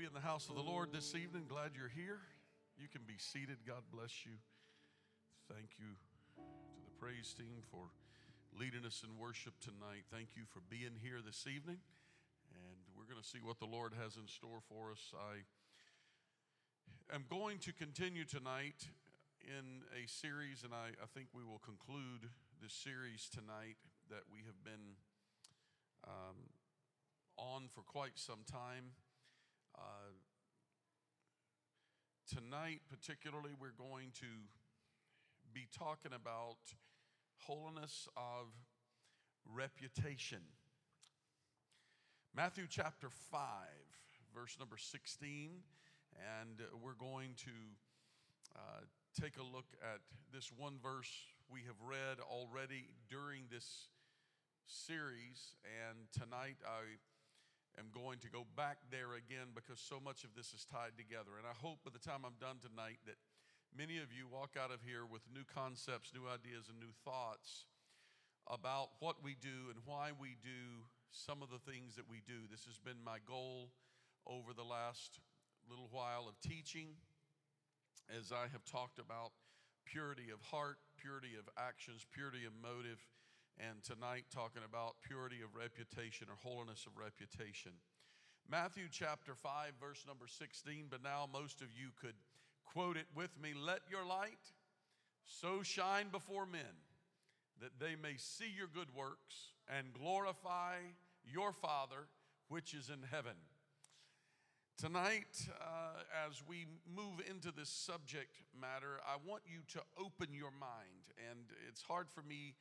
Be in the house of the Lord this evening. Glad you're here. You can be seated. God bless you. Thank you to the praise team for leading us in worship tonight. Thank you for being here this evening. And we're going to see what the Lord has in store for us. I am going to continue tonight in a series, and I, I think we will conclude this series tonight that we have been um, on for quite some time. Tonight, particularly, we're going to be talking about holiness of reputation. Matthew chapter 5, verse number 16, and we're going to uh, take a look at this one verse we have read already during this series, and tonight I am going to go back there again because so much of this is tied together. And I hope by the time I'm done tonight that many of you walk out of here with new concepts, new ideas, and new thoughts about what we do and why we do some of the things that we do. This has been my goal over the last little while of teaching as I have talked about purity of heart, purity of actions, purity of motive and tonight talking about purity of reputation or holiness of reputation. Matthew chapter 5, verse number 16, but now most of you could quote it with me Let your light so shine before men that they may see your good works and glorify your Father which is in heaven. Tonight, uh, as we move into this subject matter, I want you to open your mind. And it's hard for me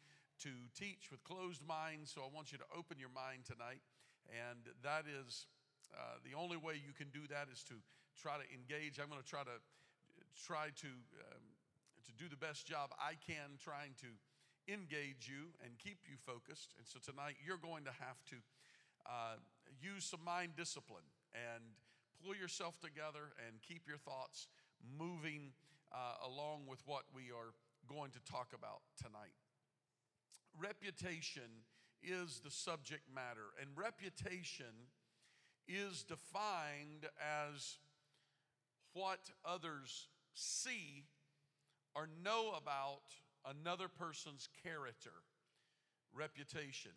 to teach with closed minds, so I want you to open your mind tonight. And that is uh, the only way you can do that is to try to engage. I'm going to try to try to um, to do the best job I can trying to engage you and keep you focused. And so tonight you're going to have to uh, use some mind discipline and pull yourself together and keep your thoughts moving uh, along with what we are going to talk about tonight. Reputation is the subject matter, and reputation is defined as what others see or know about another person's character. Reputation.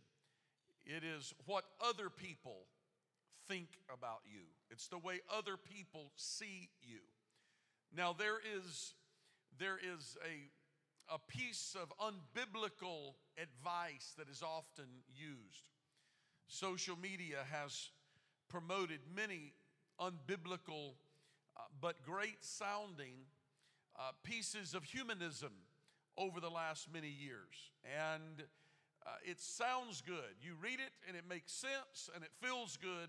It is what other people think about you, it's the way other people see you. Now, there is, there is a, a piece of unbiblical advice that is often used. Social media has promoted many unbiblical uh, but great sounding uh, pieces of humanism over the last many years. And uh, it sounds good. You read it and it makes sense and it feels good,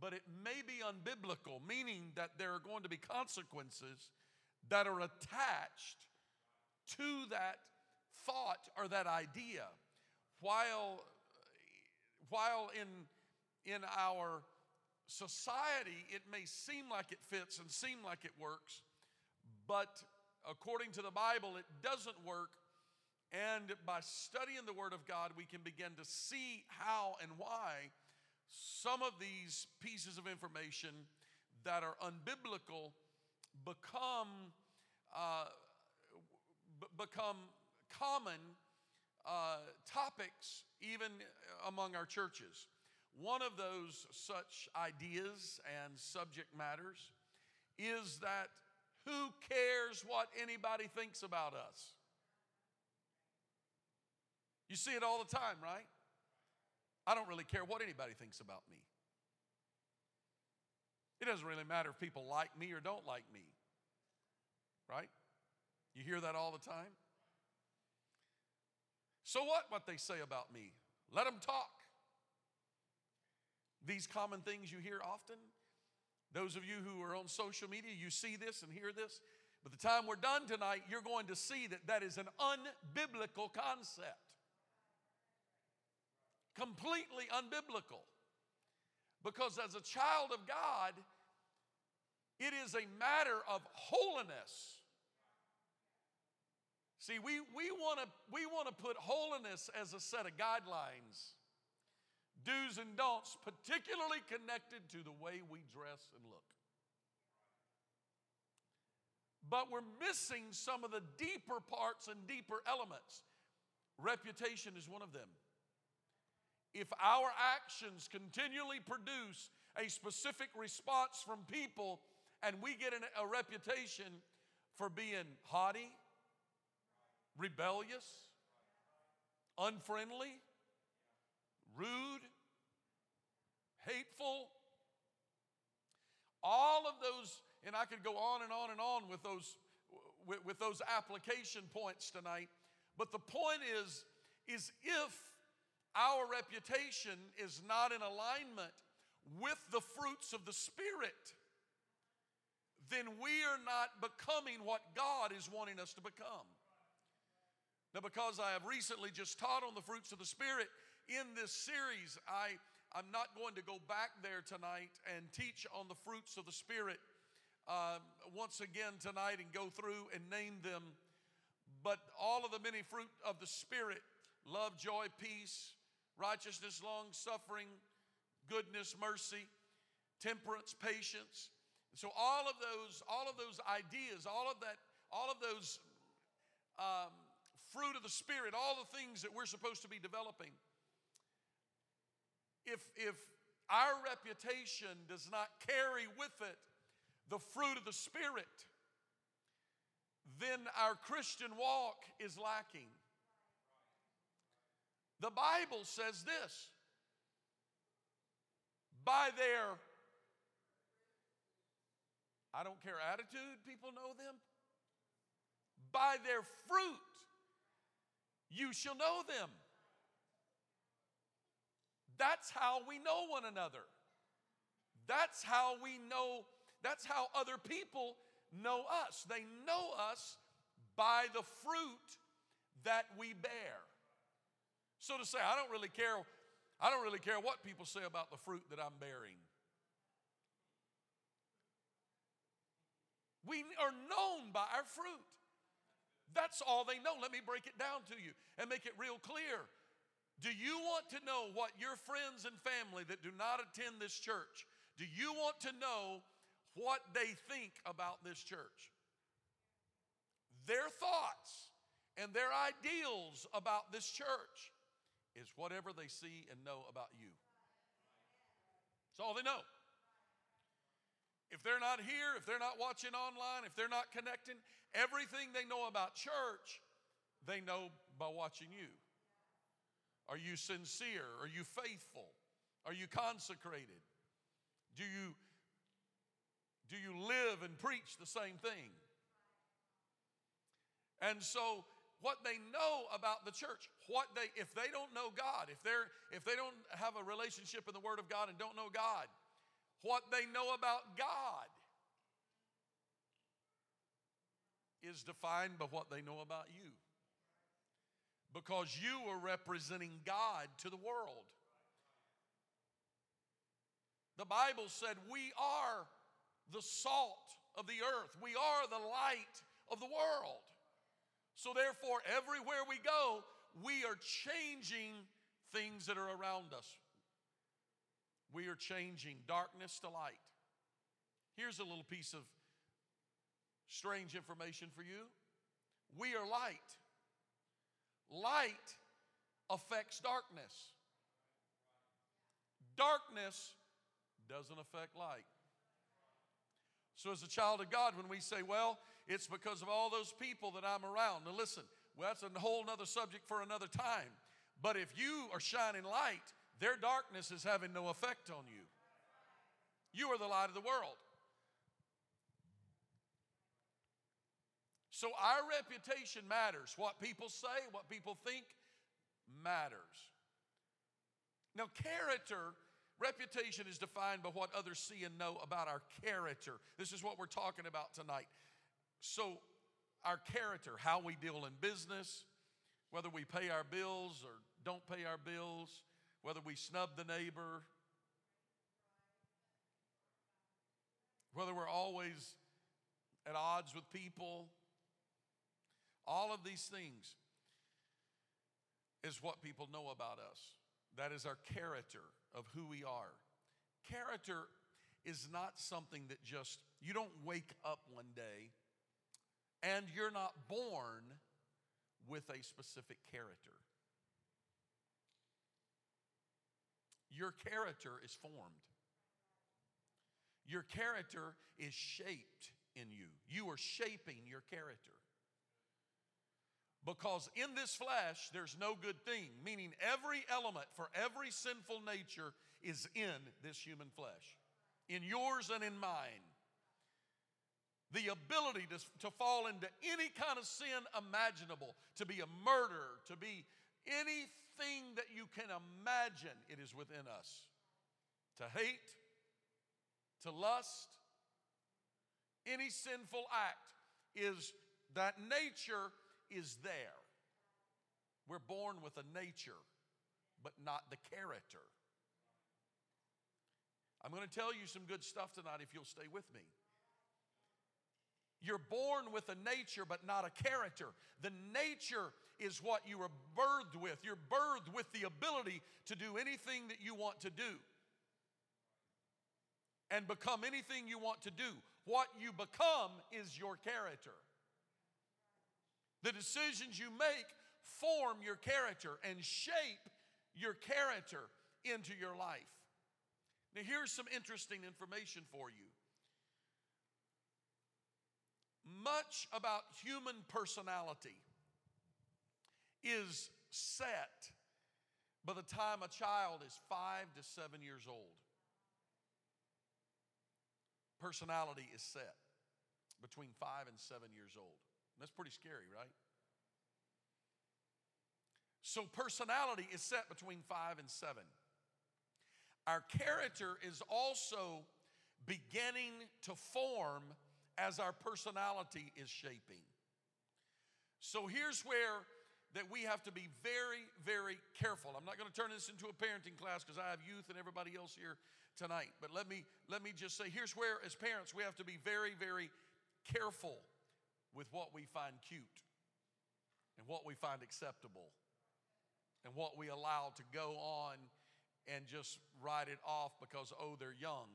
but it may be unbiblical, meaning that there are going to be consequences that are attached to that thought or that idea. While, while in, in our society it may seem like it fits and seem like it works, but according to the Bible, it doesn't work. And by studying the Word of God, we can begin to see how and why some of these pieces of information that are unbiblical become uh, become common uh, topics even among our churches. One of those such ideas and subject matters is that who cares what anybody thinks about us? You see it all the time, right? I don't really care what anybody thinks about me. It doesn't really matter if people like me or don't like me, right? You hear that all the time? So what, what they say about me? Let them talk. These common things you hear often. Those of you who are on social media, you see this and hear this. By the time we're done tonight, you're going to see that that is an unbiblical concept. Completely unbiblical. Because as a child of God, it is a matter of holiness. See, we, we want to we wanna put holiness as a set of guidelines, do's and don'ts, particularly connected to the way we dress and look. But we're missing some of the deeper parts and deeper elements. Reputation is one of them. If our actions continually produce a specific response from people and we get a reputation for being haughty, rebellious, unfriendly, rude, hateful, all of those, and I could go on and on and on with those, with, with those application points tonight. But the point is, is if our reputation is not in alignment with the fruits of the Spirit, then we are not becoming what God is wanting us to become. Now, because I have recently just taught on the fruits of the Spirit in this series, I, I'm not going to go back there tonight and teach on the fruits of the Spirit uh, once again tonight and go through and name them. But all of the many fruit of the Spirit love, joy, peace, righteousness, long suffering, goodness, mercy, temperance, patience, so all of those, all of those ideas, all of that, all of those um, fruit of the Spirit, all the things that we're supposed to be developing, if if our reputation does not carry with it the fruit of the Spirit, then our Christian walk is lacking. The Bible says this by their I don't care attitude, people know them. By their fruit, you shall know them. That's how we know one another. That's how we know, that's how other people know us. They know us by the fruit that we bear. So to say, I don't really care, I don't really care what people say about the fruit that I'm bearing. We are known by our fruit. That's all they know. Let me break it down to you and make it real clear. Do you want to know what your friends and family that do not attend this church, do you want to know what they think about this church? Their thoughts and their ideals about this church is whatever they see and know about you. That's all they know. If they're not here, if they're not watching online, if they're not connecting, everything they know about church, they know by watching you. Are you sincere? Are you faithful? Are you consecrated? Do you do you live and preach the same thing? And so what they know about the church, what they if they don't know God, if they're if they don't have a relationship in the word of God and don't know God, what they know about God is defined by what they know about you. Because you are representing God to the world. The Bible said we are the salt of the earth, we are the light of the world. So, therefore, everywhere we go, we are changing things that are around us. We are changing darkness to light. Here's a little piece of strange information for you. We are light. Light affects darkness. Darkness doesn't affect light. So, as a child of God, when we say, well, it's because of all those people that I'm around. Now, listen, well, that's a whole other subject for another time. But if you are shining light, their darkness is having no effect on you. You are the light of the world. So, our reputation matters. What people say, what people think matters. Now, character Reputation is defined by what others see and know about our character. This is what we're talking about tonight. So, our character, how we deal in business, whether we pay our bills or don't pay our bills, whether we snub the neighbor, whether we're always at odds with people, all of these things is what people know about us. That is our character of who we are. Character is not something that just, you don't wake up one day and you're not born with a specific character. Your character is formed. Your character is shaped in you. You are shaping your character. Because in this flesh, there's no good thing, meaning every element for every sinful nature is in this human flesh, in yours and in mine. The ability to, to fall into any kind of sin imaginable, to be a murderer, to be anything that you can imagine, it is within us. To hate, to lust, any sinful act is that nature is there. We're born with a nature, but not the character. I'm going to tell you some good stuff tonight if you'll stay with me. You're born with a nature, but not a character. The nature is what you are birthed with. You're birthed with the ability to do anything that you want to do and become anything you want to do. What you become is your character. The decisions you make form your character and shape your character into your life. Now, here's some interesting information for you. Much about human personality is set by the time a child is five to seven years old. Personality is set between five and seven years old. That's pretty scary, right? So, personality is set between five and seven. Our character is also beginning to form as our personality is shaping. So, here's where that we have to be very, very careful. I'm not going to turn this into a parenting class because I have youth and everybody else here tonight. But let me let me just say here's where as parents we have to be very, very careful with what we find cute and what we find acceptable and what we allow to go on and just write it off because, oh, they're young.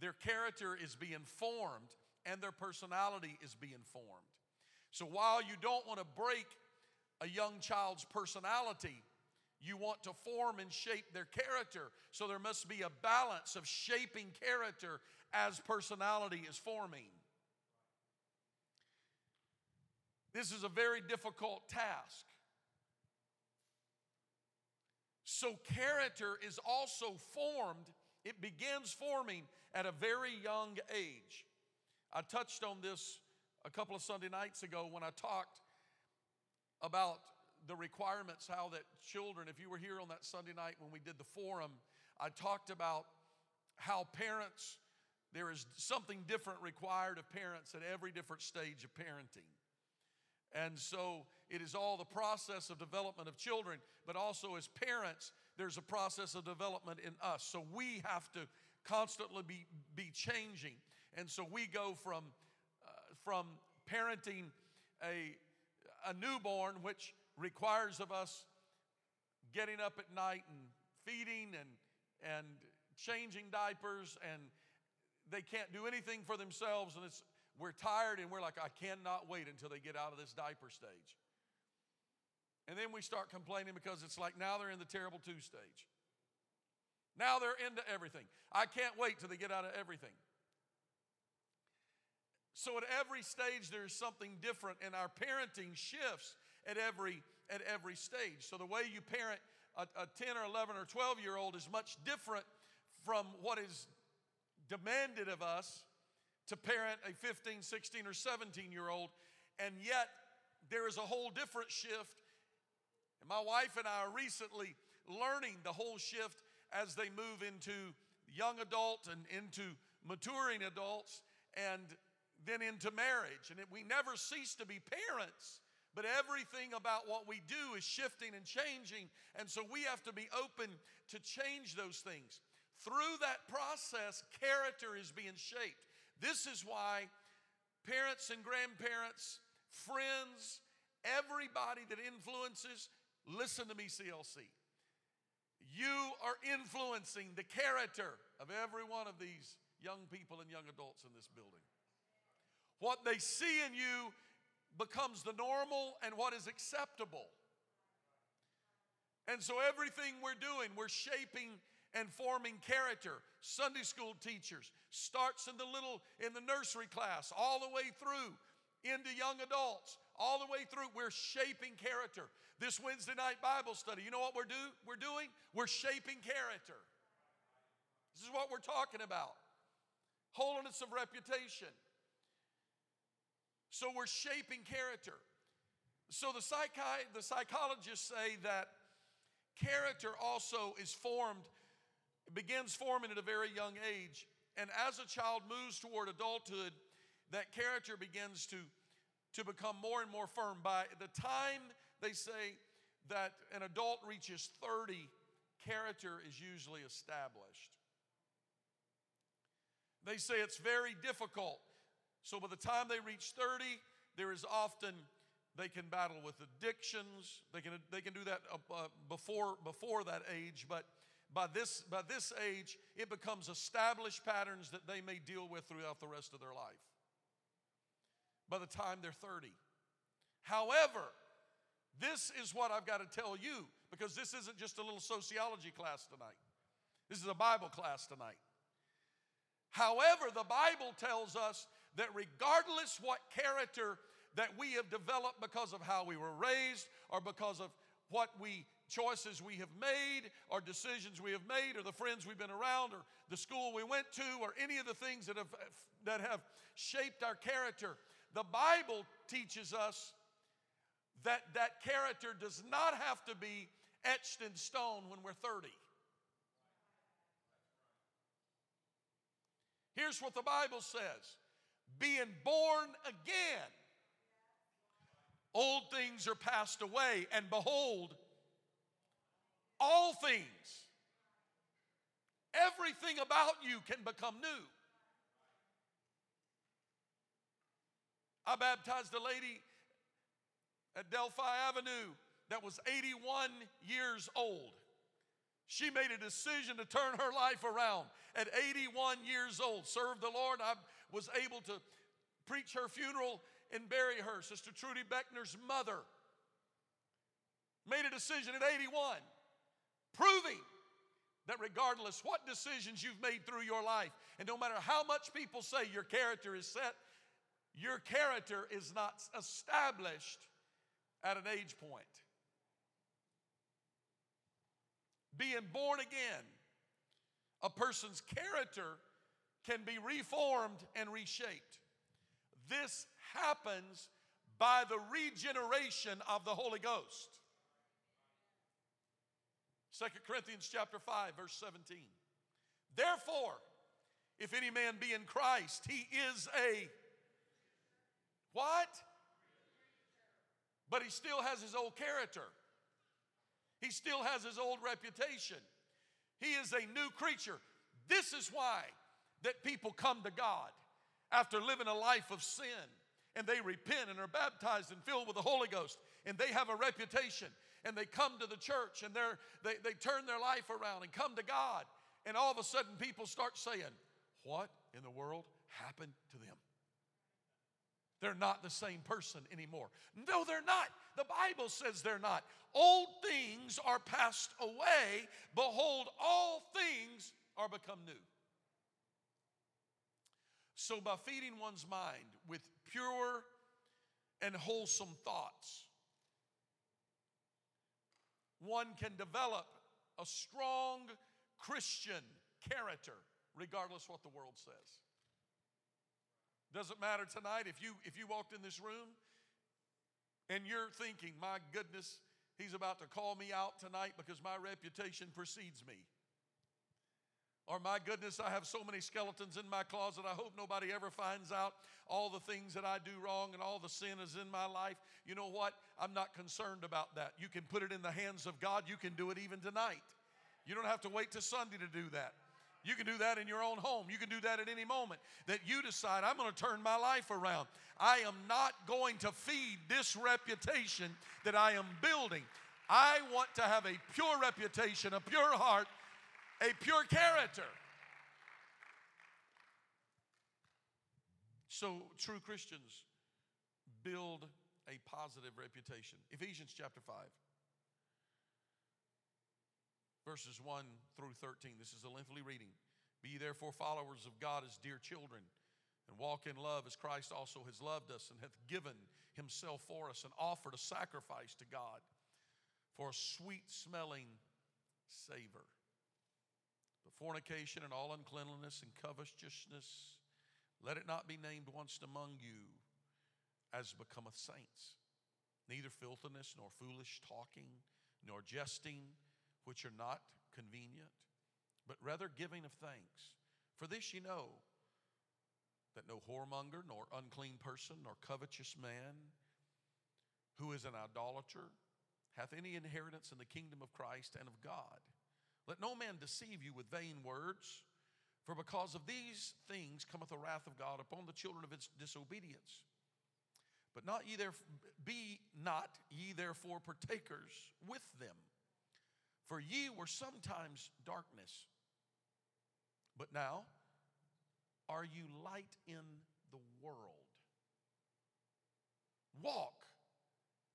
Their character is being formed and their personality is being formed. So while you don't want to break a young child's personality, you want to form and shape their character. So there must be a balance of shaping character as personality is forming. This is a very difficult task. So, character is also formed, it begins forming at a very young age. I touched on this a couple of Sunday nights ago when I talked about the requirements, how that children, if you were here on that Sunday night when we did the forum, I talked about how parents, there is something different required of parents at every different stage of parenting. And so it is all the process of development of children, but also as parents, there's a process of development in us. So we have to constantly be, be changing. And so we go from, uh, from parenting a, a newborn, which requires of us getting up at night and feeding and, and changing diapers, and they can't do anything for themselves, and it's we're tired and we're like, I cannot wait until they get out of this diaper stage. And then we start complaining because it's like now they're in the terrible two stage. Now they're into everything. I can't wait till they get out of everything. So at every stage there's something different and our parenting shifts at every at every stage. So the way you parent a, a 10 or 11 or 12 year old is much different from what is demanded of us to parent a 15, 16 or 17 year old. And yet there is a whole different shift. And my wife and I are recently learning the whole shift as they move into young adult and into maturing adults and then into marriage. And we never cease to be parents, but everything about what we do is shifting and changing. And so we have to be open to change those things. Through that process, character is being shaped. This is why parents and grandparents, friends, everybody that influences, listen to me, CLC. You are influencing the character of every one of these young people and young adults in this building. What they see in you becomes the normal and what is acceptable. And so everything we're doing, we're shaping and forming character. Sunday school teachers starts in the little in the nursery class all the way through into young adults, all the way through we're shaping character. This Wednesday night Bible study, you know what we're do we're doing? We're shaping character. This is what we're talking about. Holiness of reputation. So we're shaping character. So the, psychi- the psychologists say that character also is formed, begins forming at a very young age. And as a child moves toward adulthood, that character begins to, to become more and more firm. By the time they say that an adult reaches 30, character is usually established. They say it's very difficult so by the time they reach 30, there is often they can battle with addictions. They can, they can do that uh, uh, before, before that age, but by this, by this age, it becomes established patterns that they may deal with throughout the rest of their life. By the time they're 30. However, this is what I've got to tell you because this isn't just a little sociology class tonight. This is a Bible class tonight. However, the Bible tells us that regardless what character that we have developed because of how we were raised or because of what we choices we have made or decisions we have made or the friends we've been around or the school we went to or any of the things that have that have shaped our character the bible teaches us that that character does not have to be etched in stone when we're 30 here's what the bible says being born again. Old things are passed away, and behold, all things, everything about you can become new. I baptized a lady at Delphi Avenue that was 81 years old. She made a decision to turn her life around at 81 years old. Serve the Lord. I was able to preach her funeral and bury her. Sister Trudy Beckner's mother made a decision at 81, proving that regardless what decisions you've made through your life, and no matter how much people say your character is set, your character is not established at an age point. Being born again, a person's character can be reformed and reshaped. This happens by the regeneration of the Holy Ghost. 2 Corinthians chapter 5 verse 17. Therefore, if any man be in Christ, he is a what? But he still has his old character. He still has his old reputation. He is a new creature. This is why that people come to God after living a life of sin and they repent and are baptized and filled with the Holy Ghost and they have a reputation and they come to the church and they're, they, they turn their life around and come to God and all of a sudden people start saying, What in the world happened to them? They're not the same person anymore. No, they're not. The Bible says they're not. Old things are passed away. Behold, all things are become new. So, by feeding one's mind with pure and wholesome thoughts, one can develop a strong Christian character, regardless what the world says. Doesn't matter tonight if you if you walked in this room and you're thinking, "My goodness, he's about to call me out tonight because my reputation precedes me." Or, my goodness, I have so many skeletons in my closet. I hope nobody ever finds out all the things that I do wrong and all the sin is in my life. You know what? I'm not concerned about that. You can put it in the hands of God. You can do it even tonight. You don't have to wait to Sunday to do that. You can do that in your own home. You can do that at any moment that you decide, I'm going to turn my life around. I am not going to feed this reputation that I am building. I want to have a pure reputation, a pure heart, a pure character. So, true Christians build a positive reputation. Ephesians chapter 5, verses 1 through 13. This is a lengthy reading. Be therefore followers of God as dear children, and walk in love as Christ also has loved us and hath given himself for us and offered a sacrifice to God for a sweet smelling savor fornication and all uncleanliness and covetousness, let it not be named once among you as becometh saints. Neither filthiness, nor foolish talking, nor jesting, which are not convenient, but rather giving of thanks. For this ye know that no whoremonger, nor unclean person, nor covetous man, who is an idolater, hath any inheritance in the kingdom of Christ and of God. Let no man deceive you with vain words, for because of these things cometh the wrath of God upon the children of its disobedience. But not ye there, be not ye therefore partakers with them, for ye were sometimes darkness, but now are you light in the world. Walk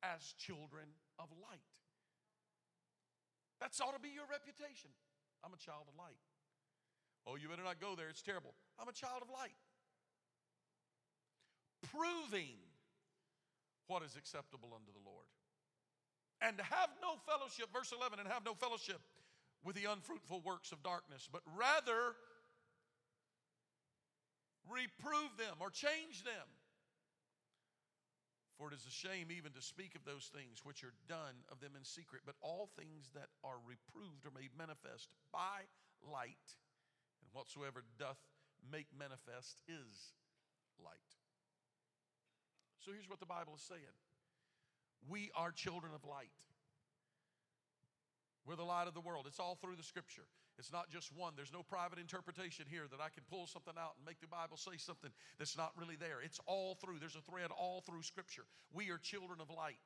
as children of light. That's ought to be your reputation. I'm a child of light. Oh, you better not go there. It's terrible. I'm a child of light. Proving what is acceptable unto the Lord. And have no fellowship, verse 11, and have no fellowship with the unfruitful works of darkness, but rather reprove them or change them for it is a shame even to speak of those things which are done of them in secret, but all things that are reproved are made manifest by light, and whatsoever doth make manifest is light. So here's what the Bible is saying We are children of light. We're the light of the world. It's all through the scripture. It's not just one. There's no private interpretation here that I can pull something out and make the Bible say something that's not really there. It's all through. There's a thread all through scripture. We are children of light.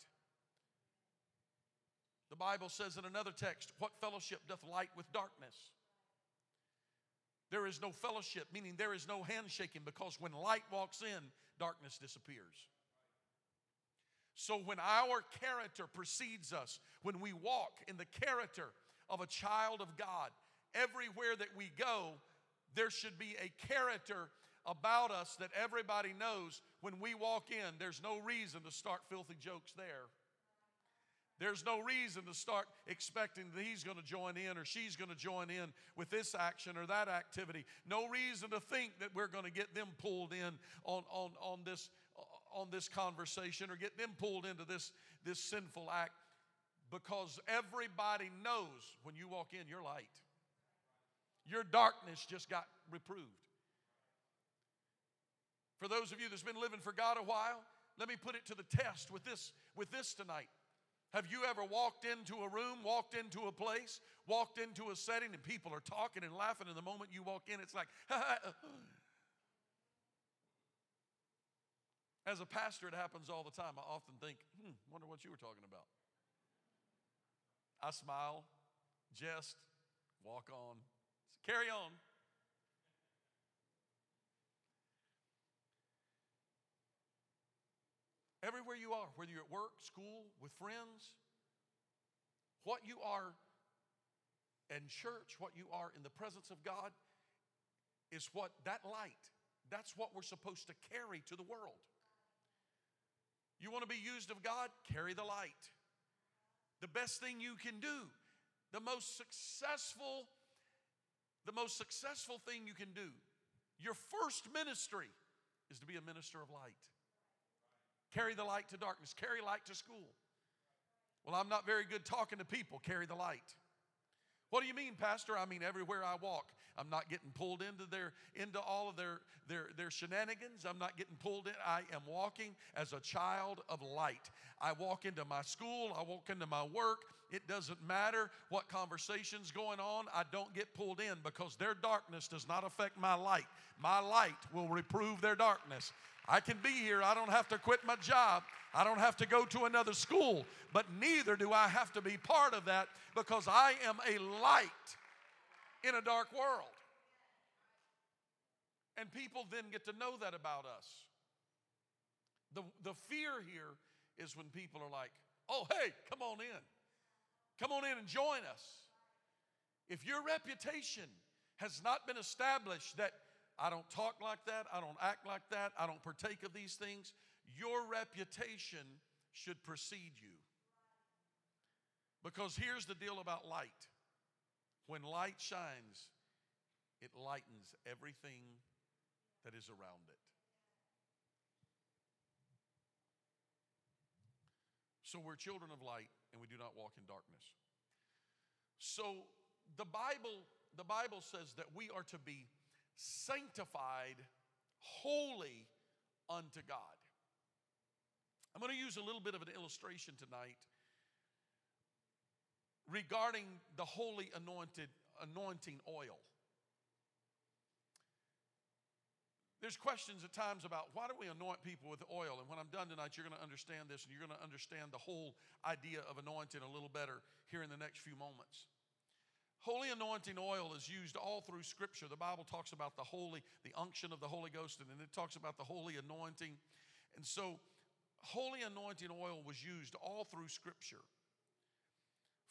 The Bible says in another text, What fellowship doth light with darkness? There is no fellowship, meaning there is no handshaking, because when light walks in, darkness disappears. So when our character precedes us, when we walk in the character of a child of God, everywhere that we go, there should be a character about us that everybody knows when we walk in. There's no reason to start filthy jokes there. There's no reason to start expecting that he's going to join in or she's going to join in with this action or that activity. No reason to think that we're going to get them pulled in on, on, on this on this conversation or get them pulled into this, this sinful act because everybody knows when you walk in, you're light. Your darkness just got reproved. For those of you that's been living for God a while, let me put it to the test with this, with this tonight. Have you ever walked into a room, walked into a place, walked into a setting, and people are talking and laughing, and the moment you walk in, it's like, As a pastor, it happens all the time. I often think, hmm, wonder what you were talking about. I smile, jest, walk on, carry on. Everywhere you are, whether you're at work, school, with friends, what you are in church, what you are in the presence of God, is what that light, that's what we're supposed to carry to the world. You want to be used of God? Carry the light. The best thing you can do, the most successful, the most successful thing you can do, your first ministry is to be a minister of light. Carry the light to darkness, carry light to school. Well, I'm not very good talking to people, carry the light. What do you mean, Pastor? I mean, everywhere I walk, I'm not getting pulled into their into all of their their their shenanigans. I'm not getting pulled in. I am walking as a child of light. I walk into my school, I walk into my work. It doesn't matter what conversation's going on. I don't get pulled in because their darkness does not affect my light. My light will reprove their darkness. I can be here. I don't have to quit my job. I don't have to go to another school. But neither do I have to be part of that because I am a light in a dark world. And people then get to know that about us. The, the fear here is when people are like, oh, hey, come on in. Come on in and join us. If your reputation has not been established that I don't talk like that, I don't act like that, I don't partake of these things, your reputation should precede you. Because here's the deal about light when light shines, it lightens everything that is around it. So we're children of light and we do not walk in darkness. So the Bible the Bible says that we are to be sanctified, holy unto God. I'm going to use a little bit of an illustration tonight regarding the holy anointed anointing oil. There's questions at times about why do we anoint people with oil? And when I'm done tonight, you're going to understand this and you're going to understand the whole idea of anointing a little better here in the next few moments. Holy anointing oil is used all through Scripture. The Bible talks about the holy, the unction of the Holy Ghost, and then it talks about the holy anointing. And so, holy anointing oil was used all through Scripture.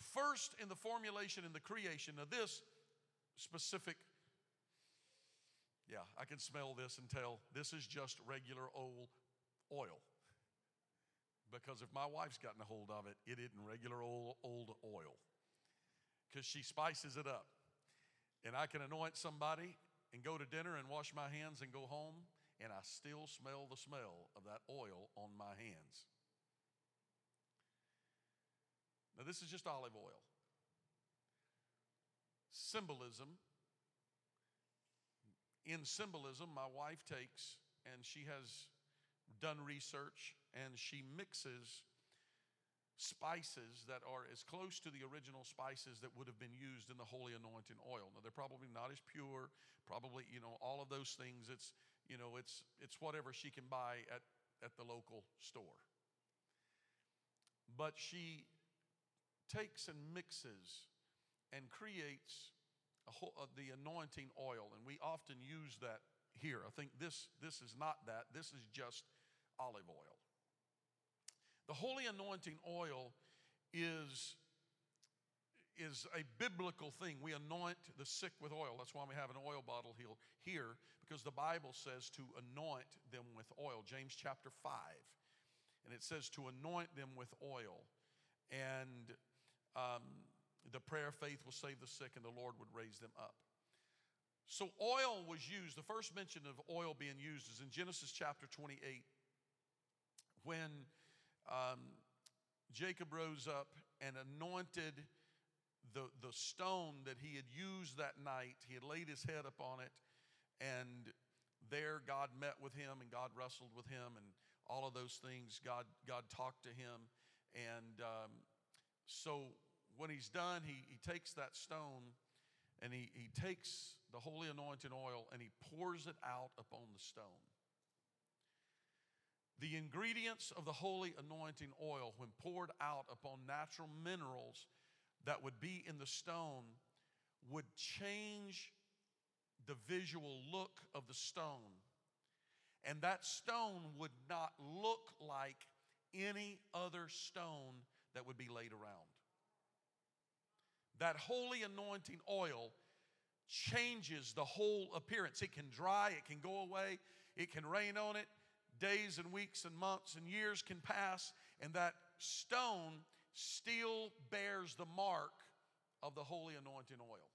First, in the formulation and the creation of this specific, yeah, I can smell this and tell this is just regular old oil. Because if my wife's gotten a hold of it, it isn't regular old, old oil because she spices it up. And I can anoint somebody and go to dinner and wash my hands and go home, and I still smell the smell of that oil on my hands. Now, this is just olive oil. Symbolism. In symbolism, my wife takes and she has done research and she mixes spices that are as close to the original spices that would have been used in the holy anointing oil. Now they're probably not as pure, probably, you know, all of those things. It's, you know, it's it's whatever she can buy at, at the local store. But she takes and mixes and creates whole, uh, the anointing oil, and we often use that here. I think this this is not that. This is just olive oil. The holy anointing oil is, is a biblical thing. We anoint the sick with oil. That's why we have an oil bottle here, because the Bible says to anoint them with oil. James chapter 5. And it says to anoint them with oil. And um, the prayer of faith will save the sick, and the Lord would raise them up. So, oil was used. The first mention of oil being used is in Genesis chapter 28 when um, Jacob rose up and anointed the, the stone that he had used that night. He had laid his head upon it, and there God met with him and God wrestled with him and all of those things. God, God talked to him. And um, so when he's done, he, he takes that stone and he, he takes the holy anointing oil and he pours it out upon the stone. The ingredients of the holy anointing oil, when poured out upon natural minerals that would be in the stone, would change the visual look of the stone. And that stone would not look like any other stone that would be laid around. That holy anointing oil changes the whole appearance. It can dry, it can go away, it can rain on it. Days and weeks and months and years can pass, and that stone still bears the mark of the holy anointing oil.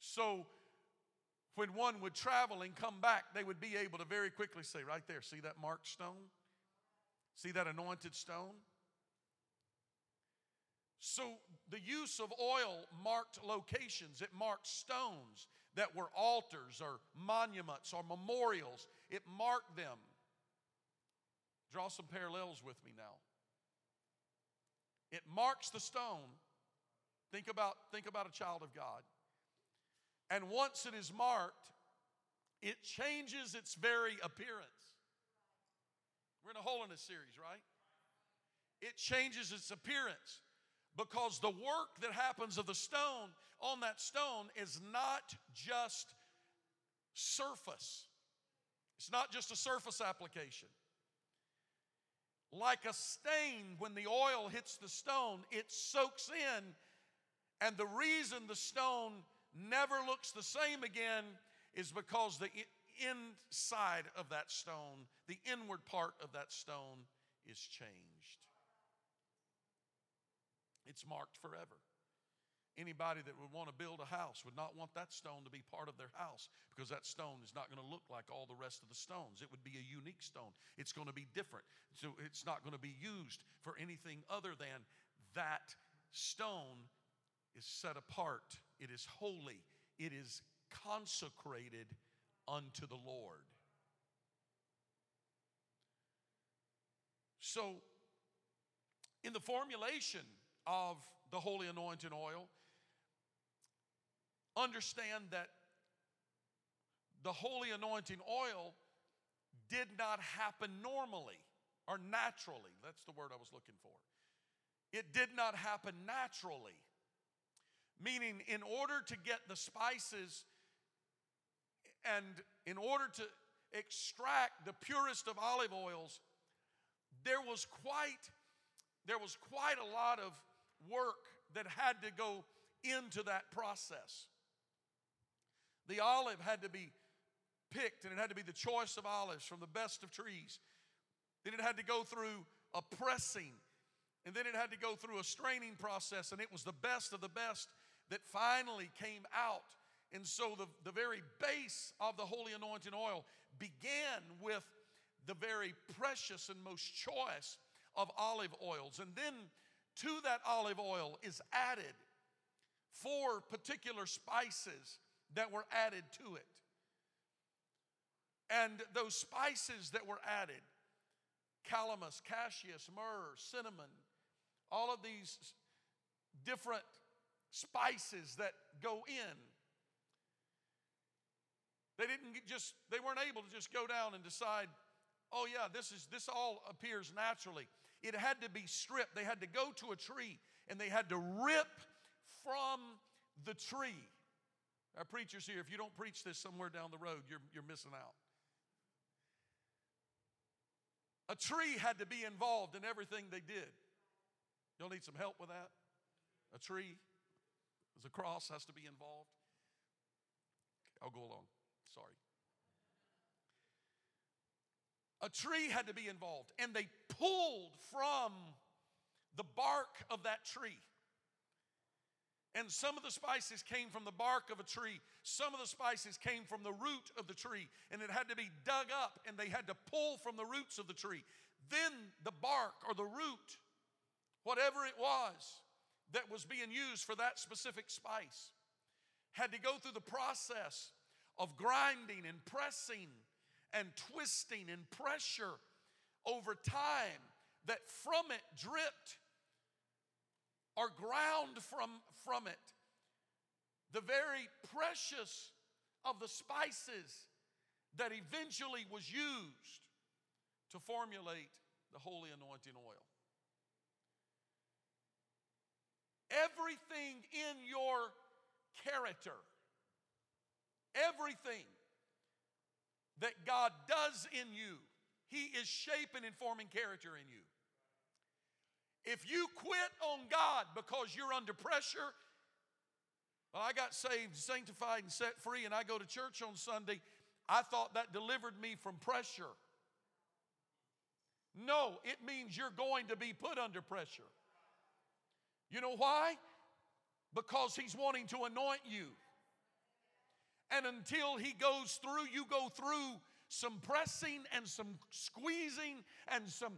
So, when one would travel and come back, they would be able to very quickly say, Right there, see that marked stone? See that anointed stone? So, the use of oil marked locations, it marked stones that were altars or monuments or memorials. It marked them. Draw some parallels with me now. It marks the stone. Think about, think about a child of God. And once it is marked, it changes its very appearance. We're in a holiness series, right? It changes its appearance because the work that happens of the stone on that stone is not just surface. It's not just a surface application. Like a stain, when the oil hits the stone, it soaks in, and the reason the stone never looks the same again is because the inside of that stone, the inward part of that stone, is changed. It's marked forever. Anybody that would want to build a house would not want that stone to be part of their house because that stone is not going to look like all the rest of the stones. It would be a unique stone. It's going to be different. So it's not going to be used for anything other than that stone is set apart. It is holy. It is consecrated unto the Lord. So, in the formulation of the holy anointing oil, understand that the holy anointing oil did not happen normally or naturally. That's the word I was looking for. It did not happen naturally. Meaning, in order to get the spices and in order to extract the purest of olive oils, there was quite there was quite a lot of work that had to go into that process. The olive had to be picked, and it had to be the choice of olives from the best of trees. Then it had to go through a pressing, and then it had to go through a straining process, and it was the best of the best that finally came out. And so the, the very base of the holy anointing oil began with the very precious and most choice of olive oils. And then to that olive oil is added four particular spices that were added to it. And those spices that were added calamus, cassia, myrrh, cinnamon, all of these different spices that go in. They didn't just, they weren't able to just go down and decide, oh yeah, this is this all appears naturally. It had to be stripped. They had to go to a tree and they had to rip from the tree our preachers here, if you don't preach this somewhere down the road, you're, you're missing out. A tree had to be involved in everything they did. You'll need some help with that? A tree, a cross, has to be involved. I'll go along. Sorry. A tree had to be involved, and they pulled from the bark of that tree and some of the spices came from the bark of a tree. Some of the spices came from the root of the tree. And it had to be dug up and they had to pull from the roots of the tree. Then the bark or the root, whatever it was that was being used for that specific spice, had to go through the process of grinding and pressing and twisting and pressure over time that from it dripped or ground from, from it. The very precious of the spices that eventually was used to formulate the holy anointing oil. Everything in your character, everything that God does in you He is shaping and forming character in you. If you quit on God because you're under pressure, well, I got saved, sanctified, and set free, and I go to church on Sunday. I thought that delivered me from pressure. No, it means you're going to be put under pressure. You know why? Because He's wanting to anoint you. And until He goes through, you go through some pressing and some squeezing and some,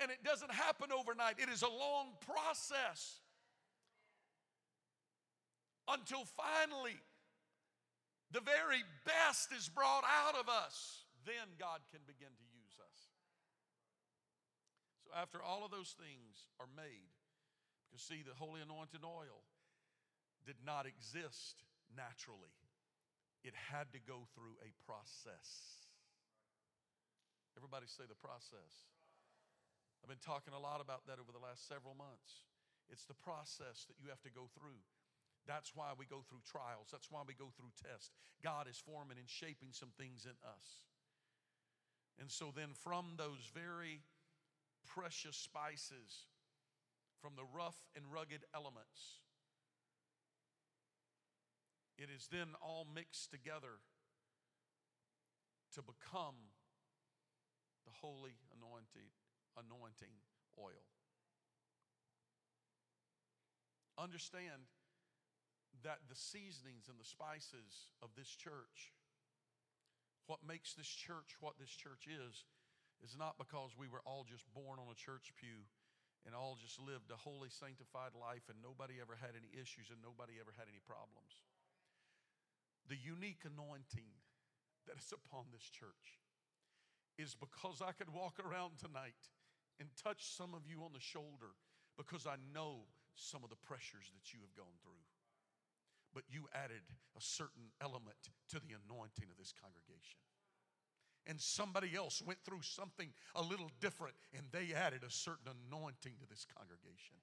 and it doesn't happen overnight. It is a long process until finally the very best is brought out of us. Then God can begin to use us. So, after all of those things are made, because see, the holy anointed oil did not exist naturally, it had to go through a process. Everybody say the process. I've been talking a lot about that over the last several months. It's the process that you have to go through. That's why we go through trials. That's why we go through tests. God is forming and shaping some things in us. And so then, from those very precious spices, from the rough and rugged elements, it is then all mixed together to become the holy anointing oil. Understand that the seasonings and the spices of this church, what makes this church what this church is, is not because we were all just born on a church pew and all just lived a holy, sanctified life and nobody ever had any issues and nobody ever had any problems the unique anointing that is upon this church is because I could walk around tonight and touch some of you on the shoulder because I know some of the pressures that you have gone through. But you added a certain element to the anointing of this congregation. And somebody else went through something a little different and they added a certain anointing to this congregation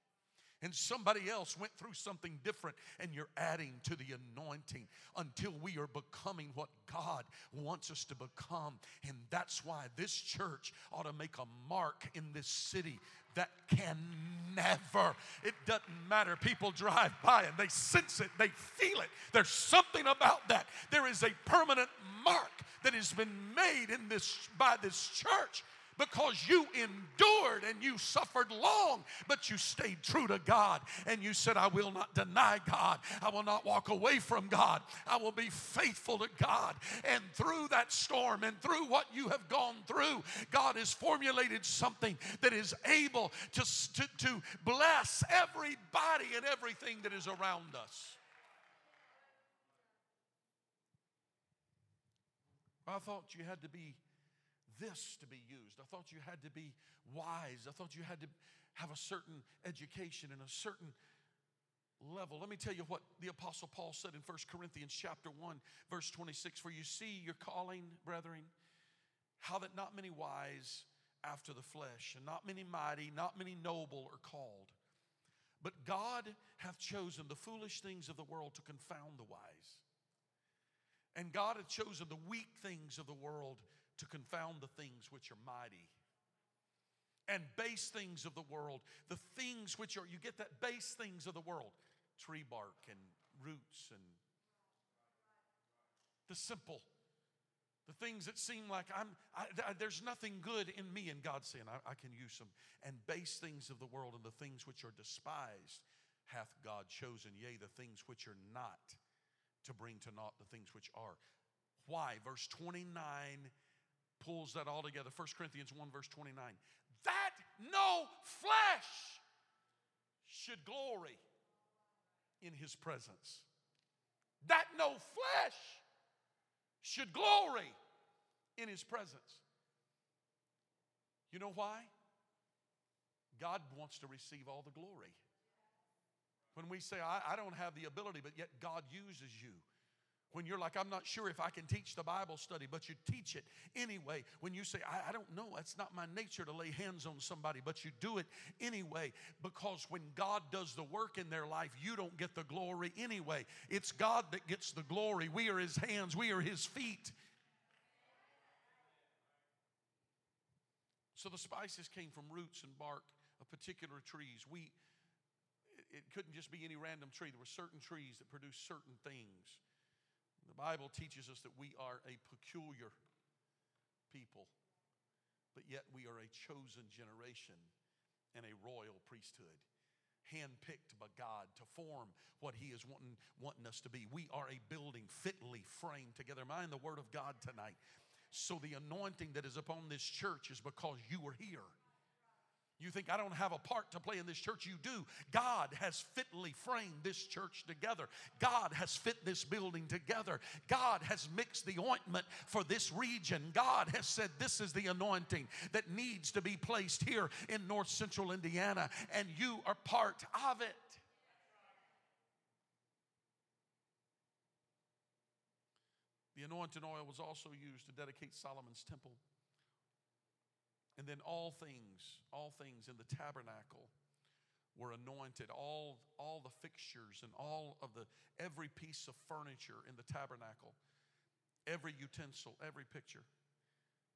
and somebody else went through something different, and you're adding to the anointing until we are becoming what God wants us to become. And that's why this church ought to make a mark in this city that can never, it doesn't matter. People drive by and they sense it, they feel it. There's something about that. There is a permanent mark that has been made in this by this church because you endured and you suffered long, but you stayed true to God and you said, I will not deny God. I will not walk away from God. I will be faithful to God. And through that storm and through what you have gone through, God has formulated something that is able to, to, to bless everybody and everything that is around us. I thought you had to be this to be used. I thought you had to be wise. I thought you had to have a certain education and a certain level. Let me tell you what the apostle Paul said in 1 Corinthians chapter 1 verse 26 for you see your calling brethren how that not many wise after the flesh and not many mighty not many noble are called but God hath chosen the foolish things of the world to confound the wise and God hath chosen the weak things of the world to confound the things which are mighty and base things of the world, the things which are, you get that base things of the world, tree bark and roots and the simple, the things that seem like I'm, I, there's nothing good in me, and God's saying I, I can use them. And base things of the world and the things which are despised hath God chosen, yea, the things which are not, to bring to naught the things which are. Why? Verse 29 pulls that all together. 1 Corinthians 1, verse 29. That no flesh should glory in his presence. That no flesh should glory in his presence. You know why? God wants to receive all the glory. When we say, I, I, don't have the ability, but yet God uses you. When you're like, I'm not sure if I can teach the Bible study, but you teach it anyway. When you say, I, I don't know, it's not my nature to lay hands on somebody, but you do it anyway. Because when God does the work in their life, you don't get the glory anyway. It's God that gets the glory. We are His hands, we are His feet. So the spices came from roots and bark of particular trees. We, it, couldn't just be any random tree. There were certain trees that produced certain things. The Bible teaches us that we are a peculiar people, but yet we are a chosen generation and a royal priesthood handpicked by God to form what He is wanting, wanting us to be. We are a building fitly framed together. In the Word of God tonight? So the anointing that is upon this church is because you are here. You think I don't have a part to play in this church? You do. God has fitly framed this church together. God has fit this building together. God has mixed the ointment for this region. God has said this is the anointing that needs to be placed here in north central Indiana, and you are part of it. The anointing oil was also used to dedicate Solomon's temple. And then all things, all things in the tabernacle were anointed. All, all the fixtures and all of the, every piece of furniture in the tabernacle, every utensil, every picture.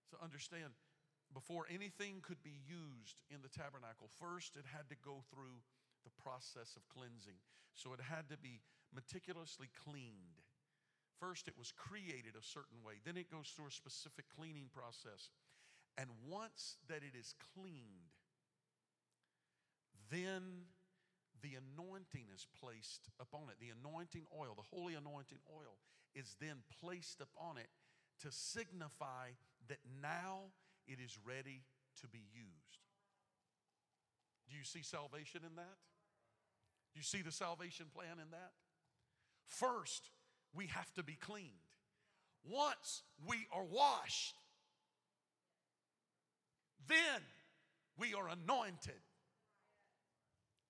So understand, before anything could be used in the tabernacle, first it had to go through the process of cleansing. So it had to be meticulously cleaned. First, it was created a certain way, then it goes through a specific cleaning process. And once that it is cleaned, then the anointing is placed upon it. The anointing oil, the holy anointing oil, is then placed upon it to signify that now it is ready to be used. Do you see salvation in that? Do you see the salvation plan in that? First, we have to be cleaned. Once we are washed, then we are anointed.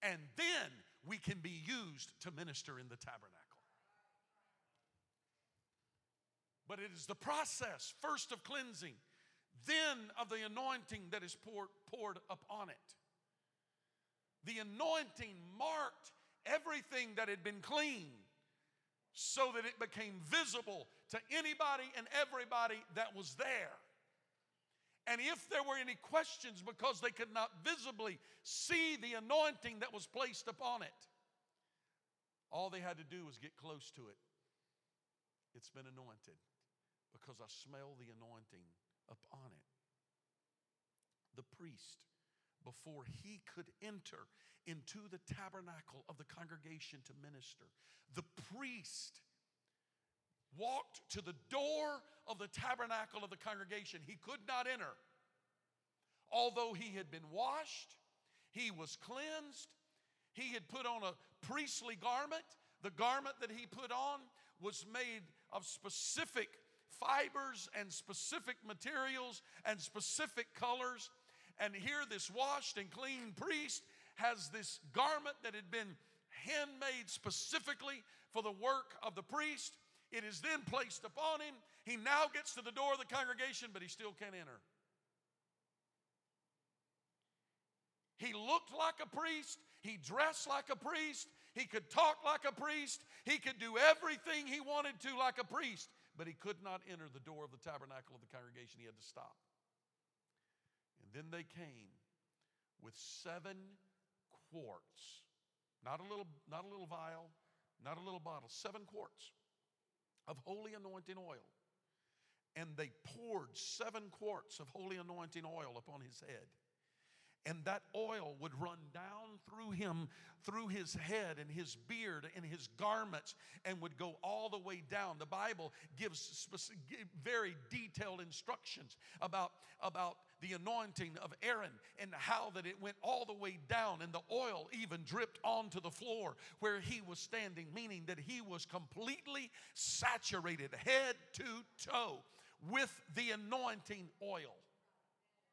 And then we can be used to minister in the tabernacle. But it is the process, first of cleansing, then of the anointing that is poured, poured upon it. The anointing marked everything that had been clean so that it became visible to anybody and everybody that was there. And if there were any questions because they could not visibly see the anointing that was placed upon it, all they had to do was get close to it. It's been anointed because I smell the anointing upon it. The priest, before he could enter into the tabernacle of the congregation to minister, the priest walked to the door of the tabernacle of the congregation. He could not enter. Although he had been washed, he was cleansed, he had put on a priestly garment. The garment that he put on was made of specific fibers and specific materials and specific colors. And here, this washed and clean priest has this garment that had been handmade specifically for the work of the priest. It is then placed upon him. He now gets to the door of the congregation, but he still can't enter. He looked like a priest. He dressed like a priest. He could talk like a priest. He could do everything he wanted to like a priest, but he could not enter the door of the tabernacle of the congregation. He had to stop. And then they came with seven quarts, not a little, not a little vial, not a little bottle, seven quarts of holy anointing oil. And they poured seven quarts of holy anointing oil upon his head. And that oil would run down through him, through his head and his beard and his garments, and would go all the way down. The Bible gives very detailed instructions about, about the anointing of Aaron and how that it went all the way down and the oil even dripped onto the floor where he was standing, meaning that he was completely saturated head to toe with the anointing oil.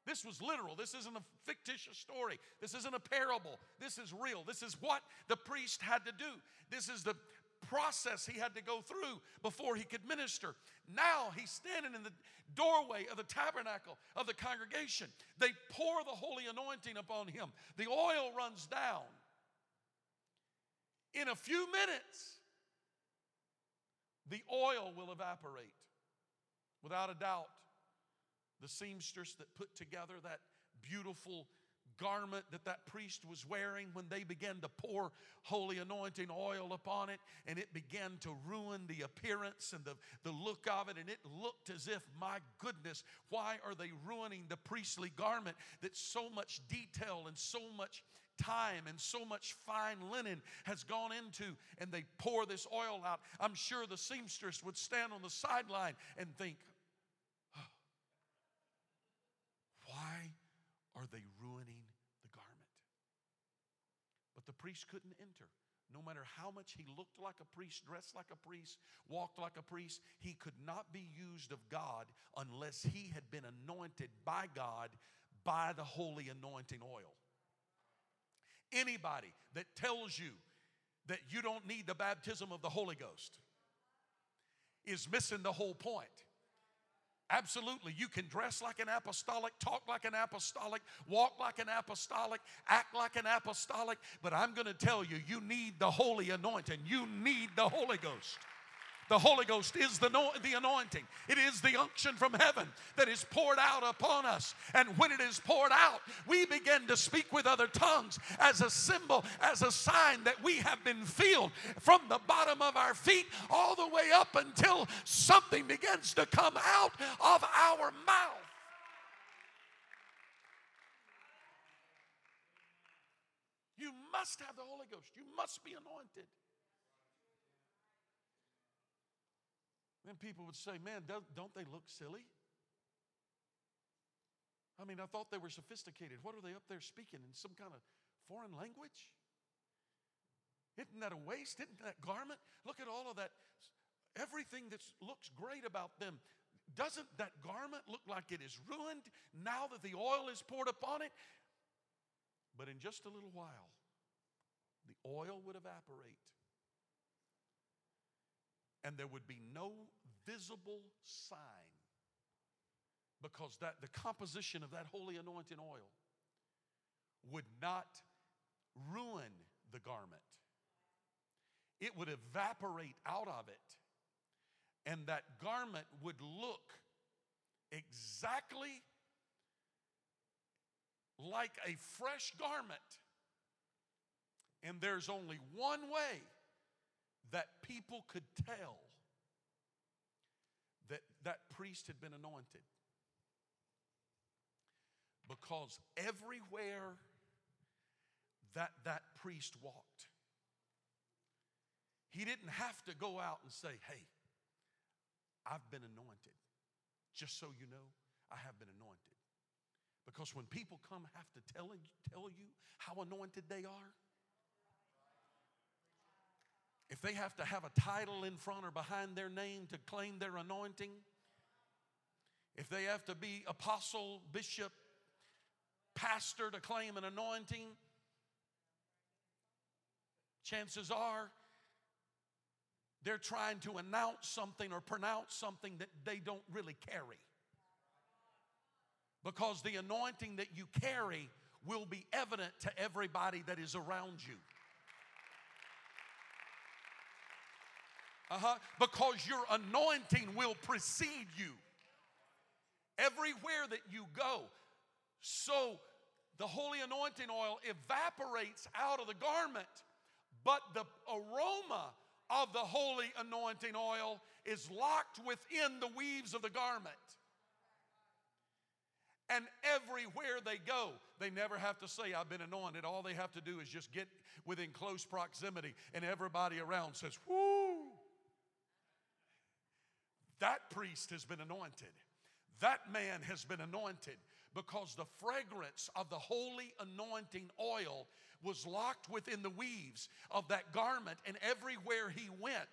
This was literal. This isn't a fictitious story. This isn't a parable. This is real. This is what the priest had to do. This is the process he had to go through before he could minister. Now he's standing in the doorway of the tabernacle of the congregation. They pour the holy anointing upon him, the oil runs down. In a few minutes, the oil will evaporate. Without a doubt, the seamstress that put together that, beautiful garment that that priest was wearing when they began to pour holy anointing oil upon it and it began to ruin the appearance and the, the look of it and it looked as if my goodness why are they ruining the priestly garment that so much detail and so much time and so much fine linen has gone into? And they pour this oil out. I'm sure the seamstress would stand on the sideline and think oh, why are they ruining the garment? But the priest couldn't enter. No matter how much he looked like a priest, dressed like a priest, walked like a priest, he could not be used of God unless he had been anointed by God by the holy anointing oil. Anybody that tells you that you don't need the baptism of the Holy Ghost is missing the whole point. Absolutely. You can dress like an apostolic, talk like an apostolic, walk like an apostolic, act like an apostolic, but I'm going to tell you, you need the holy anointing. You need the Holy Ghost. The Holy Ghost is the, the anointing. It is the unction from heaven that is poured out upon us. And when it is poured out, we begin to speak with other tongues as a symbol, as a sign that we have been filled from the bottom of our feet all the way up until something begins to come out of our mouth. You must have the Holy Ghost. You must be anointed. Then people would say, Man, don't they look silly? I mean, I thought they were sophisticated. What are they up there speaking in some kind of foreign language? Isn't that a waste? Isn't that garment? Look at all of that. Everything that looks great about them. Doesn't that garment look like it is ruined now that the oil is poured upon it? But in just a little while, the oil would evaporate and there would be no visible sign because that the composition of that holy anointing oil would not ruin the garment. It would evaporate out of it and that garment would look exactly like a fresh garment. And there's only one way that people could tell that priest had been anointed. Because everywhere that that priest walked, he didn't have to go out and say, Hey, I've been anointed. Just so you know, I have been anointed. Because when people come have to tell, tell you how anointed they are, if they have to have a title in front or behind their name to claim their anointing, if they have to be apostle, bishop, pastor to claim an anointing, chances are they're trying to announce something or pronounce something that they don't really carry. Because the anointing that you carry will be evident to everybody that is around you. Uh-huh. Because your anointing will precede you everywhere that you go. So the holy anointing oil evaporates out of the garment, but the aroma of the holy anointing oil is locked within the weaves of the garment. And everywhere they go, they never have to say, I've been anointed. All they have to do is just get within close proximity, and everybody around says, Whoo! That priest has been anointed. That man has been anointed because the fragrance of the holy anointing oil was locked within the weaves of that garment, and everywhere he went,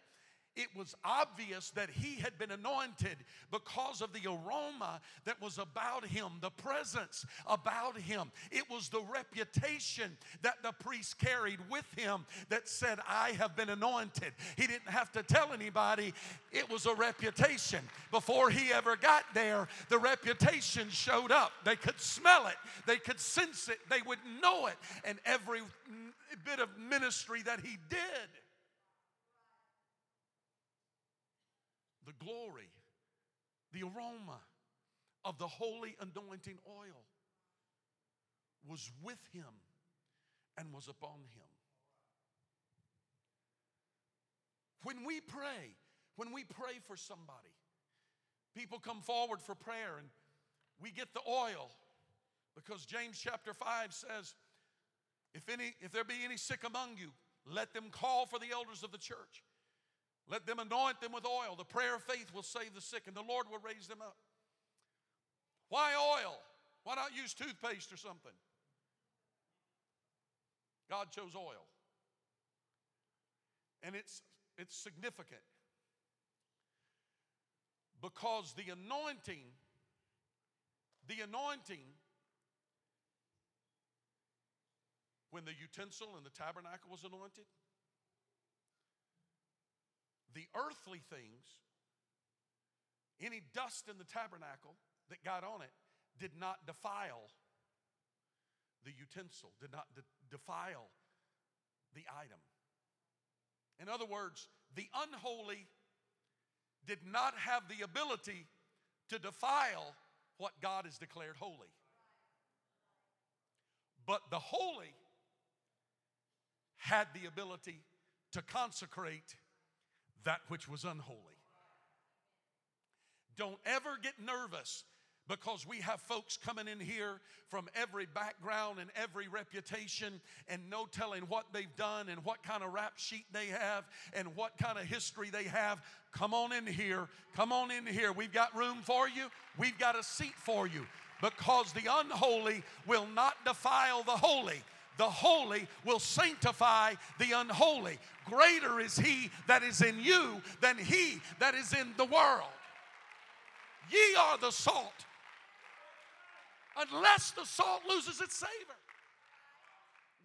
it was obvious that he had been anointed because of the aroma that was about him, the presence about him. It was the reputation that the priest carried with him that said, I have been anointed. He didn't have to tell anybody, it was a reputation. Before he ever got there, the reputation showed up. They could smell it, they could sense it, they would know it. And every bit of ministry that he did the glory, the aroma of the holy anointing oil. was with him and was upon him. When we pray, when we pray for somebody, people come forward for prayer and we get the oil because James chapter 5 says, if any if there be any sick among you, let them call for the elders of the church. Let them anoint them with oil. The prayer of faith will save the sick, and the Lord will raise them up. Why oil? Why not use toothpaste or something? God chose oil. And it's, it's significant because the anointing, the anointing, when the utensil and the tabernacle was anointed, the earthly things, any dust in the tabernacle that got on it, did not defile the utensil, did not de- defile the item. In other words, the unholy did not have the ability to defile what God has declared holy. But the holy had the ability to consecrate that which was unholy. Don't ever get nervous because we have folks coming in here from every background and every reputation and no telling what they've done and what kind of rap sheet they have and what kind of history they have. Come on in here. Come on in here. We've got room for you. We've got a seat for you because the unholy will not defile the holy. The holy will sanctify the unholy. Greater is he that is in you than he that is in the world. Ye are the salt unless the salt loses its savor.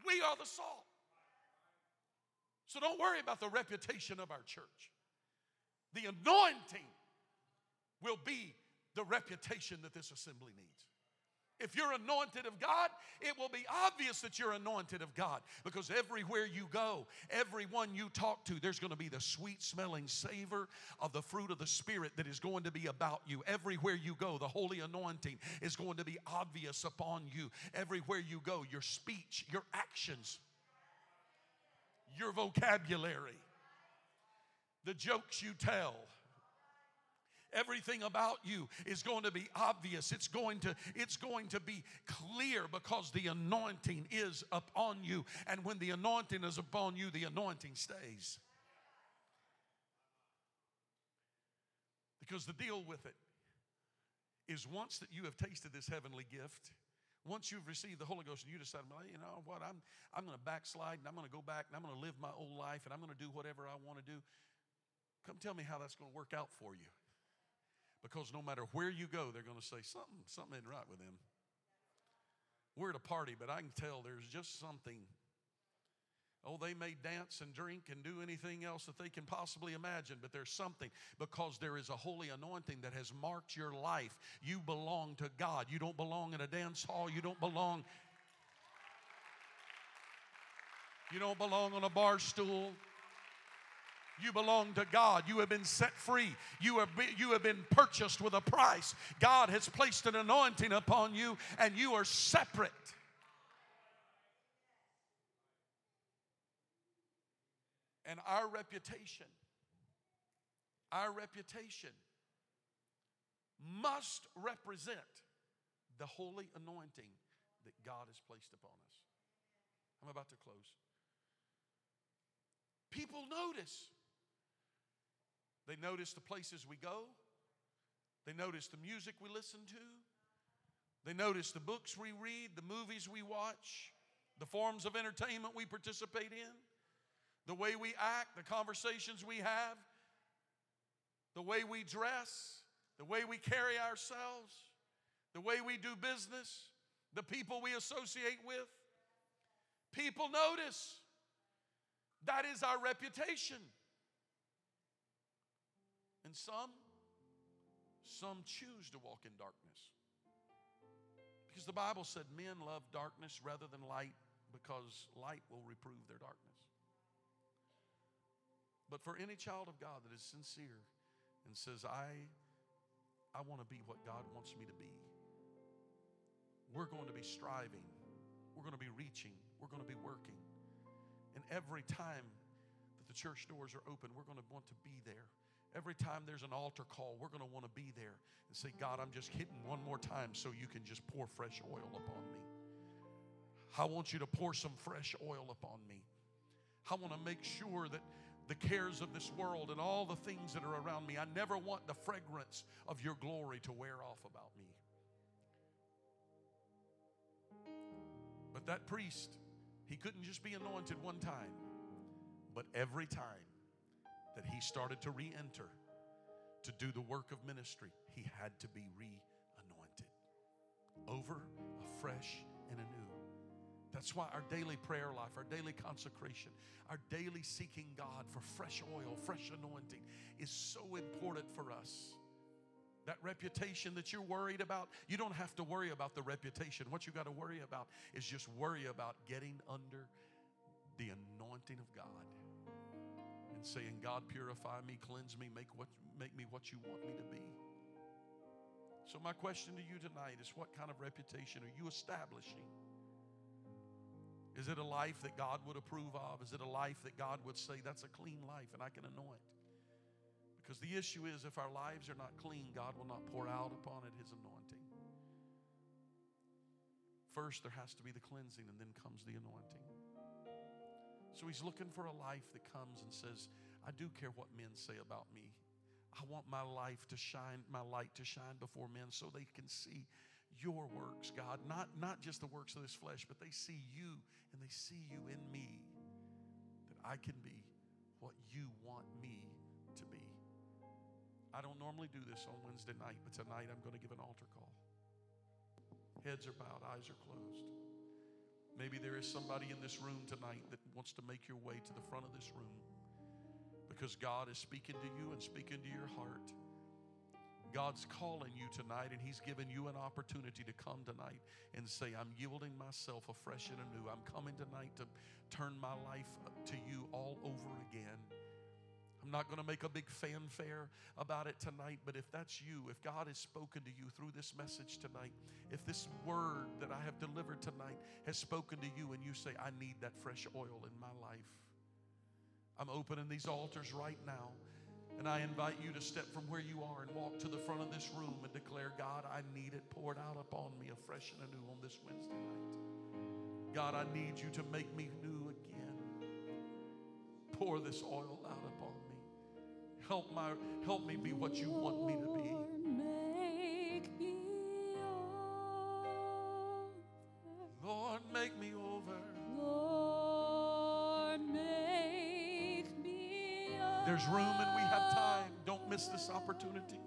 We are the salt. So don't worry about the reputation of our church. The anointing will be the reputation that this assembly needs. If you're anointed of God, it will be obvious that you're anointed of God because everywhere you go, everyone you talk to, there's going to be the sweet smelling savor of the fruit of the Spirit that is going to be about you. Everywhere you go, the holy anointing is going to be obvious upon you. Everywhere you go, your speech, your actions, your vocabulary, the jokes you tell everything about you is going to be obvious. It's going to it's going to be clear because the anointing is upon you. And when the anointing is upon you the anointing stays. Because the deal with it is once that you have tasted this heavenly gift once you've received the Holy Ghost and you decide, well, you know what, I'm, I'm going to backslide and I'm going to go back and I'm going to live my old life and I'm going to do whatever I want to do, come tell me how that's going to work out for you. Because no matter where you go, they're going to say, something, something ain't right with them. We're at a party, but I can tell there's just something. Oh, they may dance and drink and do anything else that they can possibly imagine, but there's something because there is a holy anointing that has marked your life. You belong to God. You don't belong in a dance hall. You don't belong. You don't belong on a bar stool. You belong to God. You have been set free. You have been, you have been purchased with a price. God has placed an anointing upon you, and you are separate. And our reputation, our reputation must represent the holy anointing that God has placed upon us. I'm about to close. People notice. They notice the places we go. They notice the music we listen to. They notice the books we read, the movies we watch, the forms of entertainment we participate in, the way we act, the conversations we have, the way we dress, the way we carry ourselves, the way we do business, the people we associate with. People notice. That is our reputation. And some, some choose to walk in darkness. Because the Bible said men love darkness rather than light because light will reprove their darkness. But for any child of God that is sincere and says, I, I want to be what God wants me to be, we're going to be striving we're going to be reaching, we're going to be working. And every time that the church doors are open, we're going to want to be there. Every time there's an altar call, we're going to want to be there and say, God, I'm just hitting one more time so you can just pour fresh oil upon me. I want you to pour some fresh oil upon me. I want to make sure that the cares of this world and all the things that are around me, I never want the fragrance of your glory to wear off about me. But that priest, he couldn't just be anointed one time, but every time that he started to re enter to do the work of ministry, he had to be re anointed over, afresh, and anew. That's why our daily prayer life, our daily consecration, our daily seeking God for fresh oil, fresh anointing is so important for us. That reputation that you're worried about, you don't have to worry about the reputation. What you got to worry about is just worry about getting under the anointing of God and saying, God, purify me, cleanse me, make, what, make me what you want me to be. So, my question to you tonight is what kind of reputation are you establishing? Is it a life that God would approve of? Is it a life that God would say, that's a clean life and I can anoint? Because the issue is, if our lives are not clean, God will not pour out upon it His anointing. First, there has to be the cleansing, and then comes the anointing. So He's looking for a life that comes and says, I do care what men say about me. I want my life to shine, my light to shine before men so they can see your works, God. Not, not just the works of this flesh, but they see you and they see you in me. That I can be what you want me to be. I don't normally do this on Wednesday night, but tonight I'm going to give an altar call. Heads are bowed, eyes are closed. Maybe there is somebody in this room tonight that wants to make your way to the front of this room because God is speaking to you and speaking to your heart. God's calling you tonight, and He's given you an opportunity to come tonight and say, I'm yielding myself afresh and anew. I'm coming tonight to turn my life to you all over again. I'm not going to make a big fanfare about it tonight, but if that's you, if God has spoken to you through this message tonight, if this word that I have delivered has spoken to you and you say, I need that fresh oil in my life, I'm opening these altars right now. And I invite you to step from where you are and walk to the front of this room and declare, God, I need it poured out upon me afresh and anew on this Wednesday night. God, I need you to make me new again. Pour this oil out upon me. Help my help me be what you want me to be. Lord, make me over. Lord, make me There's room and we have time. Don't miss this opportunity.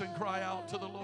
And cry out to the Lord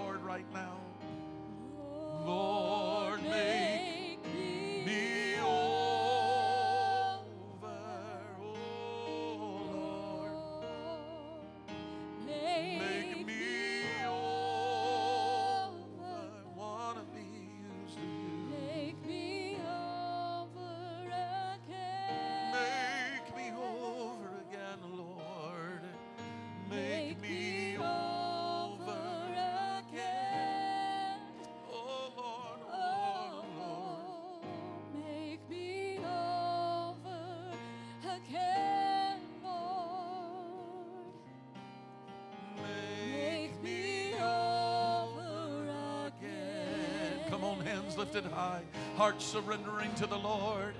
lifted high, hearts surrendering to the Lord.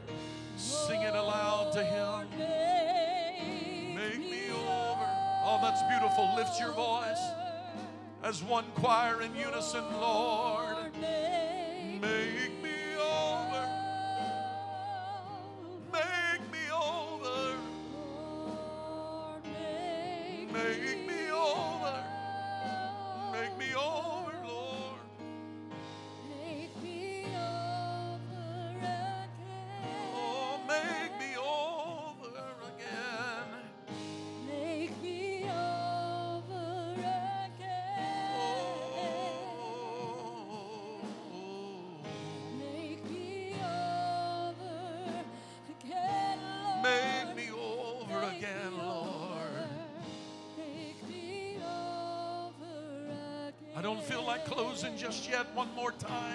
Sing it aloud to Him. Make me over. Oh, that's beautiful. Lift your voice as one choir in unison, Lord. Make yet. One more time.